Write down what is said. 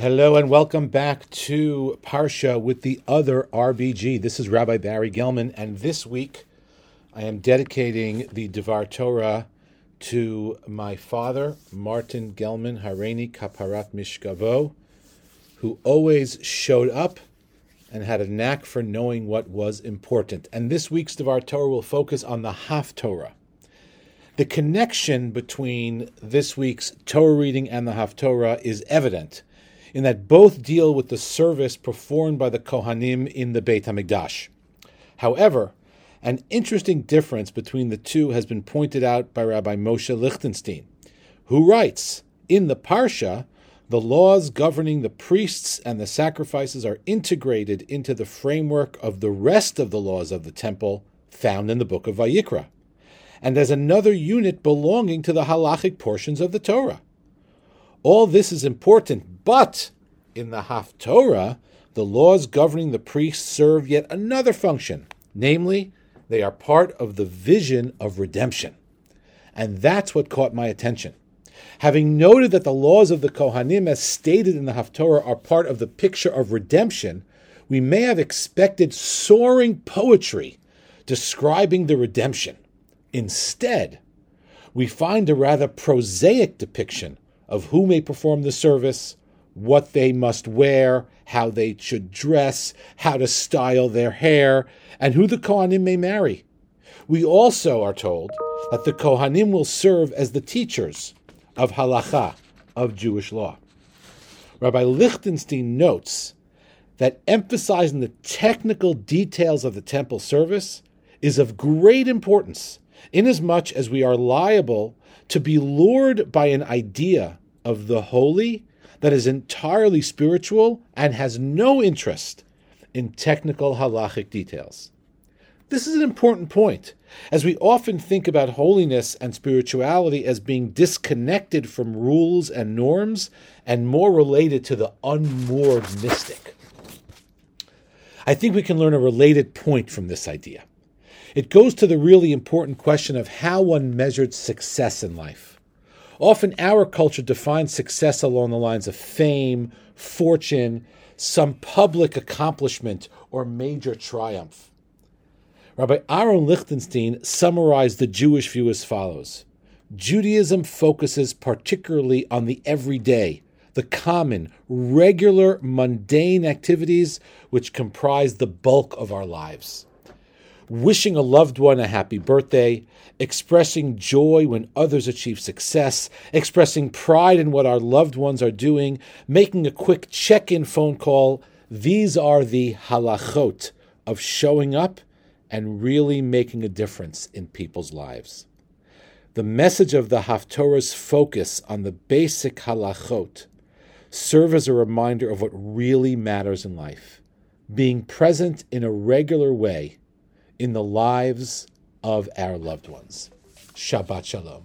Hello and welcome back to Parsha with the other RBG. This is Rabbi Barry Gelman, and this week I am dedicating the Devar Torah to my father, Martin Gelman, Hareni Kaparat Mishkavo, who always showed up and had a knack for knowing what was important. And this week's Devar Torah will focus on the Haftorah. The connection between this week's Torah reading and the Haftorah is evident in that both deal with the service performed by the Kohanim in the Beit HaMikdash. However, an interesting difference between the two has been pointed out by Rabbi Moshe Lichtenstein, who writes In the Parsha, the laws governing the priests and the sacrifices are integrated into the framework of the rest of the laws of the temple found in the book of Vayikra, and as another unit belonging to the halachic portions of the Torah. All this is important, but in the Haftorah, the laws governing the priests serve yet another function, namely, they are part of the vision of redemption. And that's what caught my attention. Having noted that the laws of the Kohanim, as stated in the Haftorah, are part of the picture of redemption, we may have expected soaring poetry describing the redemption. Instead, we find a rather prosaic depiction of who may perform the service, what they must wear, how they should dress, how to style their hair, and who the Kohanim may marry. We also are told that the Kohanim will serve as the teachers of halacha, of Jewish law. Rabbi Lichtenstein notes that emphasizing the technical details of the temple service is of great importance, inasmuch as we are liable to be lured by an idea of the holy that is entirely spiritual and has no interest in technical halachic details. This is an important point, as we often think about holiness and spirituality as being disconnected from rules and norms and more related to the unmoored mystic. I think we can learn a related point from this idea. It goes to the really important question of how one measured success in life. Often our culture defines success along the lines of fame, fortune, some public accomplishment, or major triumph. Rabbi Aaron Lichtenstein summarized the Jewish view as follows Judaism focuses particularly on the everyday, the common, regular, mundane activities which comprise the bulk of our lives wishing a loved one a happy birthday, expressing joy when others achieve success, expressing pride in what our loved ones are doing, making a quick check in phone call. These are the halachot of showing up and really making a difference in people's lives. The message of the Haftorah's focus on the basic halachot serve as a reminder of what really matters in life. Being present in a regular way in the lives of our loved ones. Shabbat Shalom.